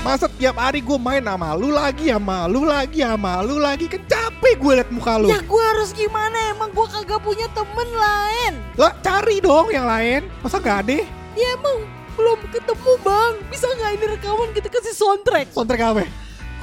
Masa tiap hari gue main sama lu lagi sama lu lagi sama lu lagi. Kan capek gue liat muka lu. Ya gue harus gimana? Emang gue kagak punya temen lain. Lah cari dong yang lain. Masa gak ada? Ya emang belum ketemu bang. Bisa gak ini rekaman kita kasih soundtrack? Soundtrack apa?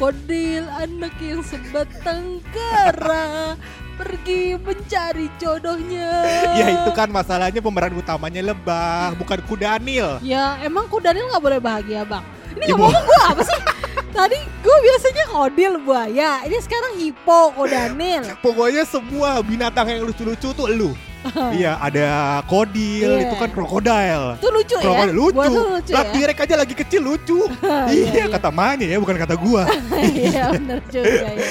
Kodil anak yang sebatang kara Pergi mencari jodohnya. Ya itu kan masalahnya pemeran utamanya lebah Bukan kudanil Ya emang Kudanil gak boleh bahagia bang Ya, Ini ngomong gue apa sih? Tadi gue biasanya kodil buaya Ini sekarang hipo kodanil Pokoknya semua binatang yang lucu-lucu tuh lu Iya ada kodil Iya. itu kan krokodil Itu lucu ya? Krokodil lucu, Gua tuh lucu Lah ya? Aja lagi kecil lucu Iya, Iya iya. kata Manya ya bukan kata gua Iya bener juga ya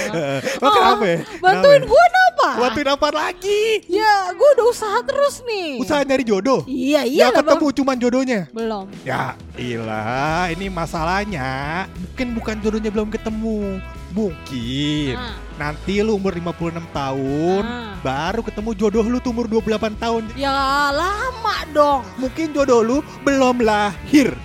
Oh kenapa ya? Bantuin gue apa? Bantuin apa lagi? Ya gue udah usaha terus nih Usaha nyari jodoh Iya iya Ya lah, ketemu Bang. cuman jodohnya Belum Ya ilah ini masalahnya Mungkin bukan jodohnya belum ketemu Mungkin Ah. Nanti lu umur 56 tahun Ah. Baru ketemu jodoh lu tuh umur 28 tahun Ya lama dong Mungkin jodoh lu belum lahir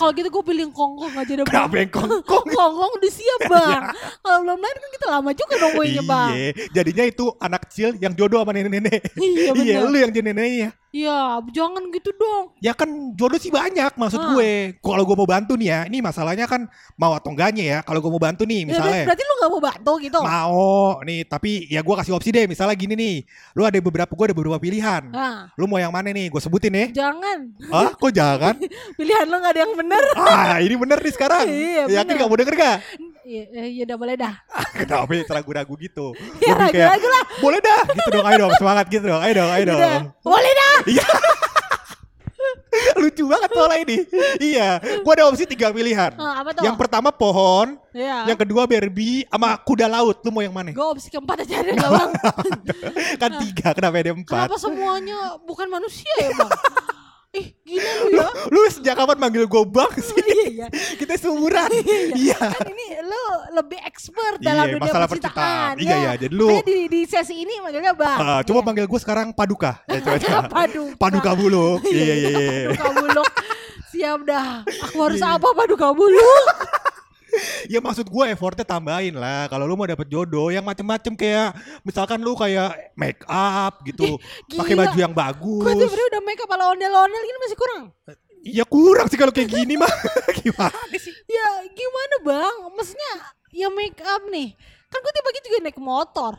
kalau gitu gue pilih kongkong aja deh Kenapa yang kongkong Kongkong udah siap bang. Kalau belum lahir kan kita lama juga nungguinnya bang. Iya Jadinya itu anak kecil yang jodoh sama nenek-nenek. Iya Iya bener. lu yang jadi neneknya Ya jangan gitu dong. Ya kan jodoh sih banyak maksud Ah. gue. Kalau gue mau bantu nih ya Ini masalahnya kan mau atau enggaknya ya Kalau gue mau bantu nih Ya, misalnya. Berarti lu gak mau bantu gitu? Mau nih tapi ya gue kasih opsi deh misalnya gini nih Lu ada beberapa gue ada beberapa pilihan. Nah Lu mau yang mana nih? Gue sebutin nih. Jangan. Ah kok jangan? Pilihan lu gak ada yang bener. Ah ini bener nih sekarang. Iya, Yakin bener. gak mau denger gak? Iya ya udah boleh dah. Kenapa ya ragu-ragu gitu? Ya ragu-ragu lah. Boleh dah. Gitu dong ayo dong semangat. Gitu dong Ayo dong ayo dong. Boleh dah Iya. Lucu banget soalnya ini. Iya Gue ada opsi tiga pilihan. Ah, Apa tuh? Yang pertama pohon Ya Yang kedua Barbie sama kuda laut. Lu mau yang mana? Gue opsi keempat aja gak bang. Kan tiga kenapa ada empat? Kenapa semuanya bukan manusia ya bang? Ih gila lu ya. Lu sejak kapan manggil gue bang sih? Iya Kita seumuran. Iya Kan ini lu lebih expert dalam Iya, dunia masalah percintaan. percintaan. Iya, iya, jadi lu- Makanya di, di sesi ini manggilnya bang. Ah, Coba Iya. panggil gue sekarang Paduka. Ya, coba, coba. Paduka. Paduka Buluk. Iya iya iya Paduka buluk. Siap dah. Aku harus Iya. apa paduka buluk Ya maksud gue effortnya tambahin lah. Kalau lu mau dapet jodoh yang macem-macem kayak Misalkan lu kayak make up gitu pakai baju yang Gue tuh bagus udah make up ala ondel-ondel gini masih kurang? Ya kurang sih kalau kayak gini mah Gimana sih? Ya gimana bang? Maksudnya ya make up nih Kan gue tiba juga naik motor.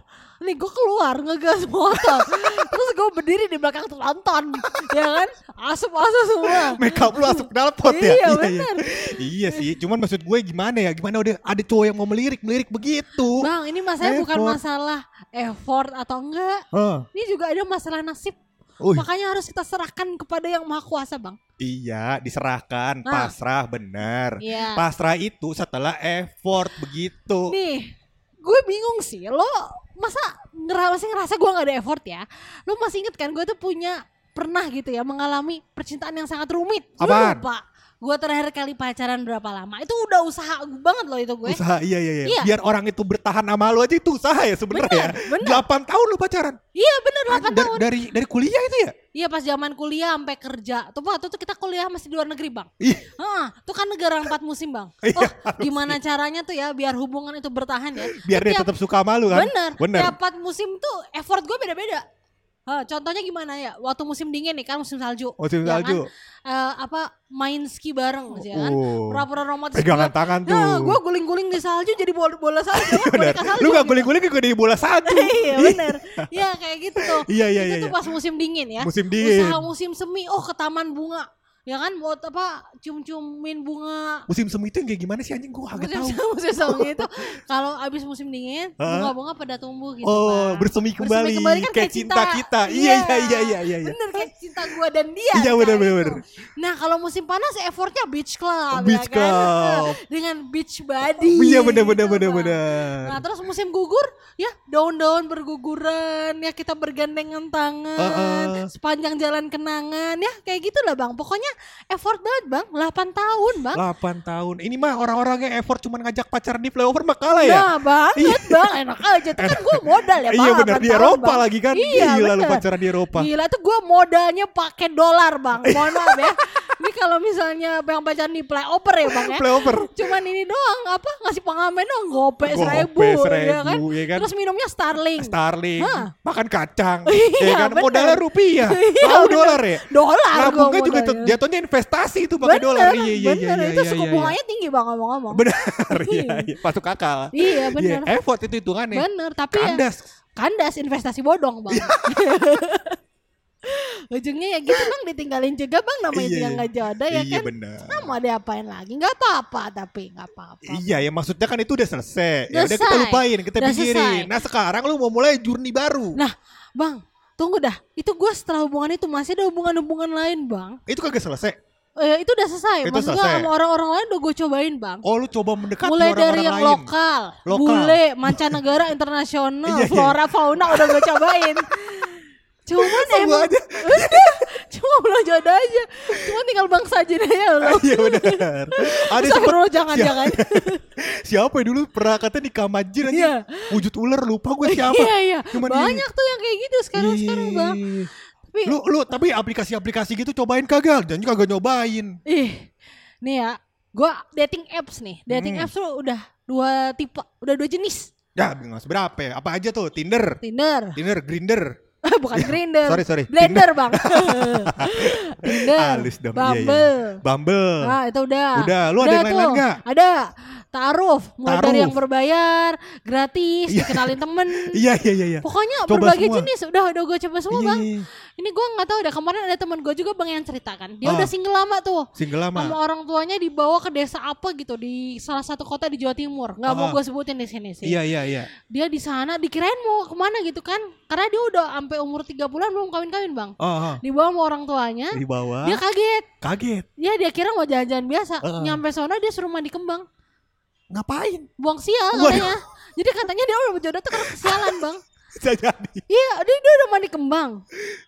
Nih gue keluar ngegas motor. Terus gue berdiri di belakang tronton Ya kan? Asap-asap semua. Make up lu asup knalpot ya? Iya, bener. Iya sih Cuman maksud gue gimana ya? Gimana udah ada cowok yang mau melirik-melirik begitu? Bang ini masalahnya bukan masalah effort atau enggak. Hah. Ini juga ada masalah nasib. Wih. Makanya harus kita serahkan kepada yang maha kuasa bang. Iya diserahkan. Nah. Pasrah bener. Iya. Pasrah itu setelah effort begitu. Nih gue bingung sih Lo masa ngera masih ngerasa gue gak ada effort ya? Lo masih inget kan gue tuh punya Pernah gitu ya mengalami percintaan yang sangat rumit. Apaan? lupa Gue terakhir kali pacaran berapa lama Itu udah usaha banget loh itu gue Usaha iya iya iya. Iya. Biar orang itu bertahan sama lu aja itu usaha ya sebenarnya ya. Bener, bener. 8 tahun lu pacaran. Iya bener 8 Dari, tahun dari dari kuliah itu ya? Iya pas zaman kuliah sampai kerja. Tuh waktu itu kita kuliah masih di luar negeri bang. Ih. Heeh, tuh kan negara empat musim bang. Iya, Oh gimana caranya tuh ya biar hubungan itu bertahan ya. Biar dia Setiap- tetap suka sama lu kan? Bener. Bener. Tiap empat musim tuh effort gue beda-beda. Contohnya gimana ya? Waktu musim dingin nih kan musim salju. Musim Ya salju. Eh, apa main ski bareng ya kan? Oh. Pura-pura romantis. Pegangan gua- tangan tuh. Nah, gue guling-guling di salju jadi bola, bola salju, kan, Bener. boneka salju. Lu gak gitu. guling-guling juga di bola salju. iya bener. Iya kayak gitu tuh. Iya, iya, Itu iya, iya. pas musim dingin ya. Musim dingin. Usaha musim semi, oh ke taman bunga. Ya kan buat apa cium-ciumin bunga. Musim semi itu yang kayak gimana sih anjing gua agak Musim, tahu. musim semi itu kalau abis musim dingin bunga-bunga pada tumbuh gitu. Oh, Bang. bersemi kembali, kembali kan kayak kayak cinta, cinta. kita. Iya, Iya. iya, iya, iya, iya. iya. Bener kayak gua dan dia. Iya, kayak bener, gitu. Nah kalau musim panas effortnya beach club. Beach ya kan? club. Dengan beach body. Iya, bener, bener, gitu, bener, Bang. bener. Nah terus musim gugur ya daun-daun berguguran ya kita bergandengan tangan Heeh. sepanjang jalan kenangan ya kayak gitulah bang pokoknya effort banget bang 8 tahun bang 8 tahun. Ini mah orang-orangnya effort cuman ngajak pacaran di flyover mah kalah ya. Nah banget bang enak aja itu kan gue modal ya bang iya benar 8 di Eropa Bang. lagi kan. Iya Gila lu pacaran di Eropa. Gila tuh gue modalnya pakai dolar bang mohon maaf ya ini kalau misalnya yang pacaran di flyover ya bang ya Flyover. cuman ini doang apa ngasih pengamen doang gope Gope seribu, seribu, ya, kan? ya kan? terus minumnya Starling Starling, Hah. makan kacang, Iya, ya kan bener. modalnya rupiah, Iya, tahu bener. dolar ya. dolar Nabungnya juga jatuhnya investasi itu pakai dolar. Iya iya iya bener. iya. itu iya, suku iya, bunganya tinggi bang ngomong-ngomong. Benar, iya, iya, masuk akal. Iya bener. Iya, effort itu hitungannya. Bener, tapi ya Kandas. kandas investasi bodong bang. Ujungnya ya gitu bang ditinggalin juga bang namanya Iya, juga iya. nggak jodoh ya iya kan. benar. Nah, mau diapain lagi? Nggak apa-apa tapi nggak apa-apa. Iya ya maksudnya kan itu udah selesai. Ya Udah kita lupain, kita Udah pikirin. selesai. Nah sekarang lu mau mulai journey baru. Nah bang, tunggu dah. Itu gue setelah hubungan itu masih ada hubungan-hubungan lain bang. Itu kagak selesai. Eh, itu udah selesai. Itu Maksud selesai. sama orang-orang lain udah gue cobain bang. Oh lu coba mendekat Mulai orang-orang dari yang lain. lokal, Lokal. bule, mancanegara, internasional, Iya, iya. flora, fauna udah gue cobain. Cuman emang aja. cuma belum jodoh aja. Cuma tinggal bangsa aja deh ya Allah. Iya benar. Ada sempet Astagfirullah jangan-jangan. siapa ya dulu pernah kata di Kamajir aja. Iya. Wujud ular lupa gue siapa. Iya iya. Cuman Banyak tuh yang kayak gitu sekarang sekarang bang. Tapi Lu lu tapi aplikasi-aplikasi gitu cobain kagak? Dan kagak nyobain. ih, nih ya, gue dating apps nih. Dating Hmm. apps tuh udah dua tipe, udah dua jenis. Ya, nggak seberapa ya. Apa aja tuh? Tinder. Tinder, Tinder, Grinder. bukan Grinder. Sorry, sorry. Blender bang. Tinder, Halus dong. Iya, iya. Bumble. Bumble. Nah itu udah. Udah, lu ada yang tuh. nggak? Ada. Taaruf, mulai dari Taaruf. yang berbayar, gratis, Iya. dikenalin temen. Iya, iya, iya, iya. Pokoknya Coba berbagai semua. jenis udah udah gue coba semua Iya, bang. Ini gue nggak tahu deh kemarin ada teman gue juga bang yang ceritakan. Dia Ah. udah single lama tuh. Single lama. Sama orang tuanya dibawa ke desa apa gitu di salah satu kota di Jawa Timur. Nggak mau Ah. gue sebutin di sini sih. Iya, iya, iya. Dia di sana dikirain mau ke mana gitu kan? Karena dia udah sampai umur 3 bulan belum kawin-kawin bang. Oh, oh. Dibawa sama orang tuanya. Di bawah. Dia kaget. kaget. Ya dia kira mau jalan-jalan biasa. Ah. Nyampe sana dia suruh mandi kembang. Ngapain? Buang sial Waduh. katanya. Jadi katanya dia udah berjodoh tuh karena kesialan bang. Bisa jadi. Iya dia, dia udah mandi kembang.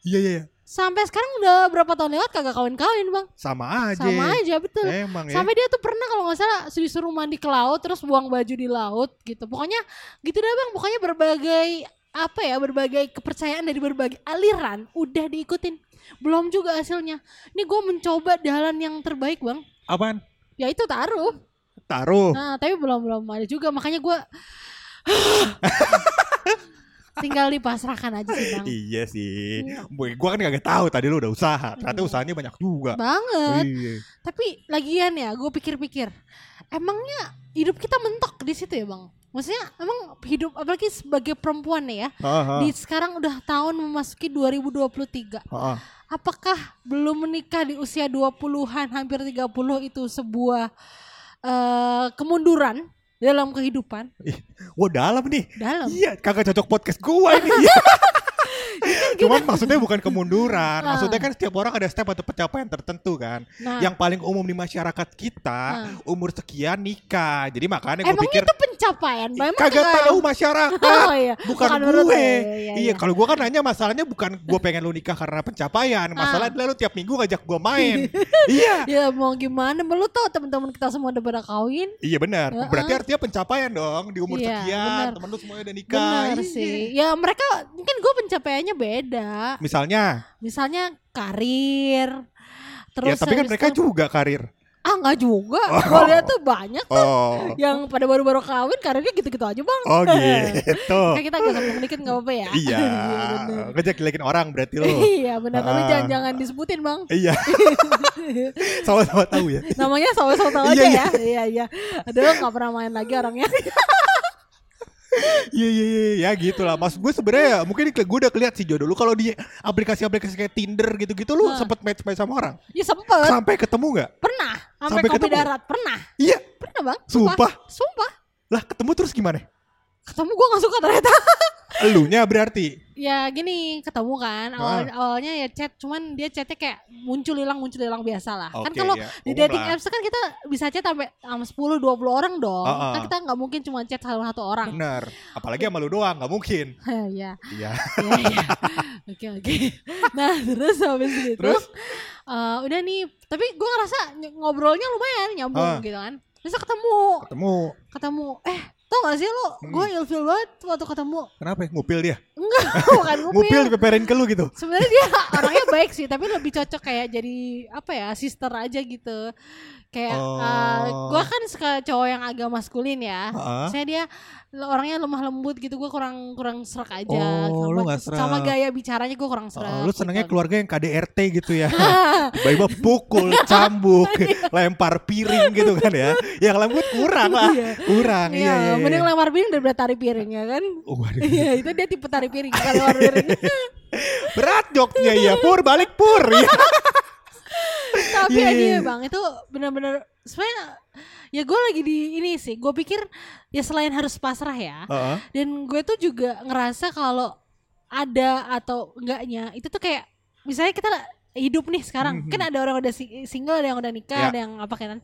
Iya, iya, iya. Sampai sekarang udah berapa tahun lewat kagak kawin-kawin bang. Sama aja. Sama aja betul. Emang ya. Sampai dia tuh pernah kalau nggak salah disuruh mandi ke laut terus buang baju di laut gitu. Pokoknya gitu dah bang. Pokoknya berbagai apa ya berbagai kepercayaan dari berbagai aliran udah diikutin. Belum juga hasilnya. Ini gue mencoba jalan yang terbaik bang. Apaan? Ya itu taruh. Taruh. Nah tapi belum belum ada juga. Makanya gue tinggal dipasrahkan aja sih bang. Iya sih. Iya. Gua kan kagak tahu tadi lu udah usaha. Ternyata Hmm. usahanya banyak juga. Banget. Iya. Tapi lagian ya, gue pikir-pikir, emangnya hidup kita mentok di situ ya bang? Maksudnya emang hidup apalagi sebagai perempuan nih ya, Heeh. di sekarang udah tahun memasuki 2023. Heeh. Apakah belum menikah di usia 20-an hampir 30 itu sebuah eh, kemunduran dalam kehidupan? Wah dalam nih. Dalam. Iya, kagak cocok podcast gua ini. Cuman maksudnya bukan kemunduran. Ah. Maksudnya kan setiap orang ada step atau pencapaian tertentu kan. Nah, Yang paling umum di masyarakat kita Nah. umur sekian nikah. Jadi makanya gue pikir itu pencapaian? Bang? Emang kagak kayak- tahu masyarakat. Oh iya, Bukan, menurut gue. lo, Iya, iya, iya. kalau gue kan nanya masalahnya bukan gue pengen lu nikah karena pencapaian. Masalah Ah. adalah lu tiap minggu ngajak gue main. iya. Ya mau gimana, lu tau teman-teman kita semua udah pada kawin? Iya benar. Heeh. Berarti artinya pencapaian dong di umur Iya, sekian. Temen lu semuanya udah nikah. Benar Iya. sih. Ya mereka mungkin gue pencapaiannya beda. Misalnya, Misalnya karir. Terus ya tapi kan mereka itu- juga karir. ah nggak juga. Gue lihat tuh banyak tuh Oh. yang pada baru-baru kawin karirnya gitu-gitu aja bang. Oh gitu. Kayak kita agak sombong dikit nggak apa-apa ya. Iya. bener. Ngejek-jelekin orang berarti lo. Iya benar, tapi Ah. jangan jangan disebutin bang. Iya. Sama-sama tahu ya. Namanya sama-sama tahu Iya, aja iya. ya. Iya iya. Aduh nggak pernah main lagi orangnya. Iya iya iya ya gitu lah. Maksud gue sebenarnya ya, mungkin gue udah keliat sih jodoh lu kalau di aplikasi-aplikasi kayak Tinder gitu-gitu lu Nah. sempet match-match sama orang. Ya sempet, Sampai ketemu nggak? pernah. Sampai Sampai kopi ketemu? darat pernah. Iya. Pernah bang. Sumpah. Sumpah. Lah ketemu terus gimana? Ketemu gue gak suka ternyata. Elunya berarti. ya gini ketemu kan awal awalnya ya chat cuman dia chatnya kayak muncul hilang muncul hilang biasa lah kan Oke, kalau ya. di dating apps kan kita bisa chat sampai sama 10 20 orang dong Ah, ah. kan kita nggak mungkin cuma chat sama satu orang Bener. Apalagi sama lu doang, nggak mungkin. ya Iya. ya ya oke oke nah terus habis gitu Terus? eh, udah nih tapi gue ngerasa ny- ngobrolnya lumayan nyambung Ah. gitu kan terus ketemu Ketemu. ketemu eh tau gak sih lo Hmm. gue ilfil banget waktu ketemu Kenapa? ya? Ngupil dia. Enggak bukan Ngupil ngupil dipeperin ke lu gitu. sebenarnya dia orangnya baik sih tapi lebih cocok kayak jadi apa ya sister aja gitu kayak Oh. gue kan suka cowok yang agak maskulin ya Heeh. saya dia orangnya lemah lembut gitu gue kurang kurang serak aja Oh, sama, lu sama serak. gaya bicaranya gue kurang serak Oh, lu senengnya gitu. keluarga yang KDRT gitu ya. Tiba-tiba pukul, cambuk, lempar piring gitu kan ya. Yang lembut kurang lah. Iya. Kurang. Iya, Iya, iya, iya. mending lempar piring daripada tarik piring ya kan Oh. Iya itu dia tipe tarik piring kalau lempar piring Berat joknya ya. Pur balik pur. Iya. Tapi Iya, aja iya. ya bang itu benar-benar sebenarnya ya gue lagi di ini sih gue pikir ya selain harus pasrah ya Heeh. dan gue tuh juga ngerasa kalau ada atau enggaknya itu tuh kayak misalnya kita hidup nih sekarang Mhm. kan ada orang udah si- single ada yang udah nikah Ya. ada yang apa kan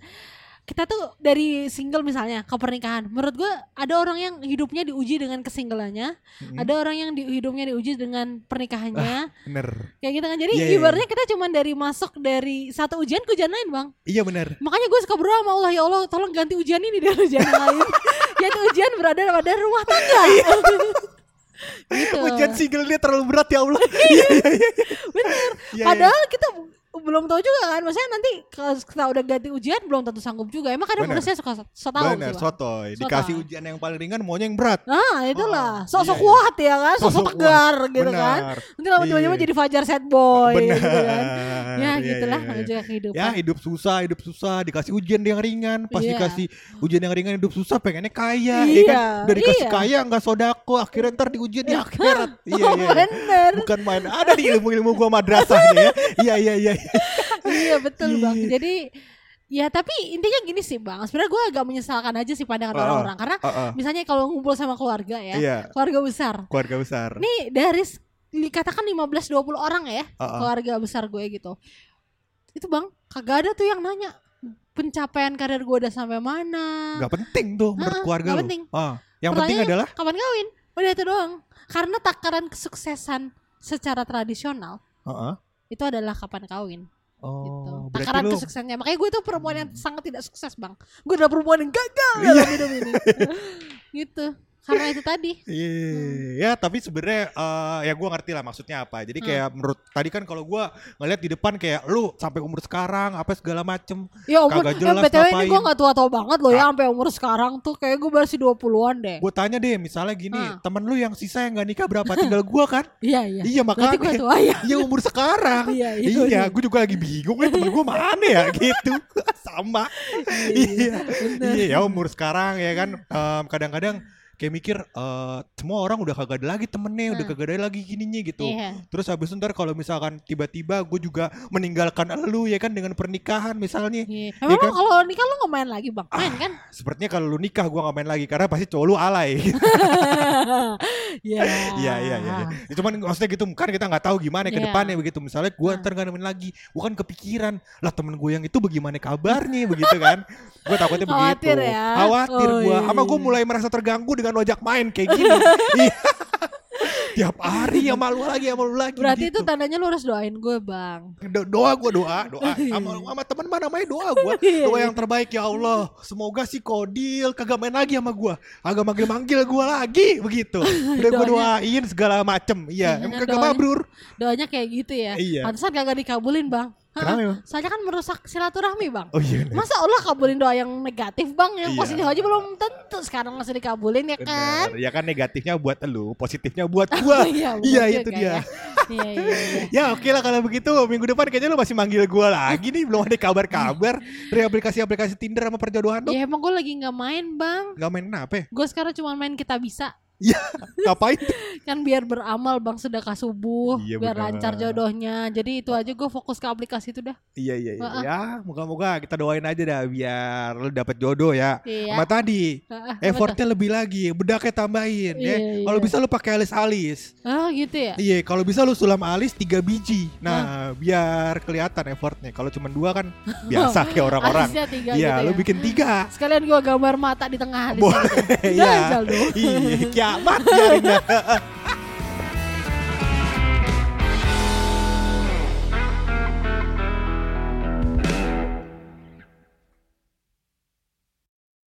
kita tuh dari single misalnya ke pernikahan menurut gue ada orang yang hidupnya diuji dengan kesinggelannya Mhm. ada orang yang di, hidupnya diuji dengan pernikahannya Bener. kayak gitu kan jadi Iya, iya, ibaratnya kita cuman dari masuk dari satu ujian ke ujian lain bang Iya bener. makanya gue suka berdoa sama Allah ya Allah tolong ganti ujian ini dari ujian yang lain yaitu ujian berada pada rumah tangga gitu Ujian single dia terlalu berat ya Allah. Iya, iya, iya. bener Iya, iya. padahal kita belum tahu juga kan maksudnya nanti kalau kita udah ganti ujian belum tentu sanggup juga emang kadang Bener. manusia suka so tahu Bener, sotoy. Dikasih ujian yang paling ringan maunya yang berat. nah itulah Oh, sok-sok iya, iya. kuat ya kan sok-sok Sok-sok tegar gitu kan nanti lama tiba-tiba Iya. jadi Fajar sad boy Bener. gitu kan ya Iya, gitulah iya, iya. juga kehidupan Ya hidup susah, hidup susah, dikasih ujian yang ringan, pas Iya. dikasih ujian yang ringan hidup susah pengennya kaya, ya kan? Iya, Udah dikasih iya. kaya nggak sodako, akhirnya ntar diujian di akhirat. iya iya. iya. bener Bukan main, ada di ilmu-ilmu gua madrasahnya ya. Iya iya iya. Iya. betul bang Iya. jadi ya tapi intinya gini sih bang sebenarnya gue agak menyesalkan aja sih pandangan ah. orang-orang karena Ah, ah. misalnya kalau ngumpul sama keluarga ya Iya. keluarga besar Keluarga besar. nih dari dikatakan 15-20 orang ya Ah, ah. keluarga besar gue gitu itu bang kagak ada tuh yang nanya pencapaian karir gue udah sampai mana Gak penting tuh menurut Ah, keluarga lu. penting. Ah, yang penting Pertanyaannya, adalah kapan kawin udah itu doang karena takaran kesuksesan secara tradisional Ah, ah. Itu adalah kapan kawin gitu. Oh, berarti Takaran lu kesuksesnya. Makanya gue tuh perempuan yang sangat tidak sukses, Bang. Gue adalah perempuan yang gagal Iya. dalam hidup ini. gitu. Karena itu tadi. Iya, Hmm. ya tapi sebenarnya eh, ya gua ngerti lah maksudnya apa. Jadi Hmm. kayak menurut tadi kan kalau gua ngeliat di depan kayak lu sampai umur sekarang apa segala macem. Ya ampun, Kagak eh, jelas BTW ini ngapain. gue gak tua-tua banget loh ya sampai umur sekarang tuh kayak gue masih 20-an deh. Gue tanya deh misalnya gini, Ah. temen lu yang sisa yang gak nikah berapa? Tinggal gua kan? Iya, iya. Iya Berarti makanya. gue tua ya. Iya umur sekarang. Iya, iya, iya, iya. gue juga lagi bingung nih temen gue mana ya gitu. Sama. iya. bener. Iya, ya umur sekarang ya kan kadang-kadang kayak mikir eh, semua orang udah kagak ada lagi temennya, udah Hmm. kagak ada lagi gininya gitu. Iya. Terus habis itu ntar kalau misalkan tiba-tiba gue juga meninggalkan lu ya kan dengan pernikahan misalnya. Iya. Emang kan? lo kalau nikah lo gak main lagi bang? Main kan? Sepertinya kalau lu nikah gue gak main lagi karena pasti cowok lu alay. Iya. Iya iya iya. iya. Ya, Cuman maksudnya gitu kan kita nggak tahu gimana ke Iya. depannya begitu. Misalnya gue Nah. ntar gak nemenin lagi, gue kan kepikiran lah temen gue yang itu bagaimana kabarnya begitu kan. Gue takutnya Khawatir begitu. ya? Khawatir Oh, gue. iya, Sama gue iya. mulai merasa terganggu dengan ojak main kayak gini. Iya. Tiap hari ya malu lagi ya malu lagi. Berarti itu gitu. tandanya lo harus doain gue bang. Do- doa gue doa doa sama, sama teman mana namanya doa gue Iya, doa iya. yang terbaik ya Allah semoga si Kodil kagak main lagi sama gue agak manggil manggil gue lagi begitu udah gue doain segala macem iya emang kagak mabrur Doanya kayak gitu ya. Iya. Pantesan kagak dikabulin bang. Kenapa emang? Soalnya kan merusak silaturahmi bang. Oh iya. bener. Masa Allah kabulin doa yang negatif bang, yang Iya. positif aja belum tentu sekarang langsung dikabulin ya kan? Bener. Ya kan negatifnya buat lu, positifnya buat gua. Iya, iya bener itu juga dia. ya. Iya iya iya. Ya oke lah kalau begitu minggu depan kayaknya lu masih manggil gua lagi nih belum ada kabar-kabar dari aplikasi-aplikasi Tinder sama perjodohan lu. Ya emang gue lagi nggak main bang. Gak main apa ya? Gue sekarang cuma main kita bisa. Ngapain? Kan biar beramal bang sedekah subuh, Iya, biar benar. lancar jodohnya. Jadi itu aja gue fokus ke aplikasi itu dah. iya iya iya. Ya, moga-moga kita doain aja dah biar lu dapet jodoh ya. Iya. Sama tadi apa effortnya lebih lagi, bedaknya tambahin ya. Iya, Kalau iya. bisa lu pakai alis-alis. Ah gitu ya. Iya, kalau bisa lu sulam alis tiga biji. Nah, biar kelihatan effortnya. Kalau cuma dua kan biasa kayak orang-orang. Iya, gitu lu ya. bikin tiga. Sekalian gue gambar mata di tengah Boleh, iya. Iya, biarin dah.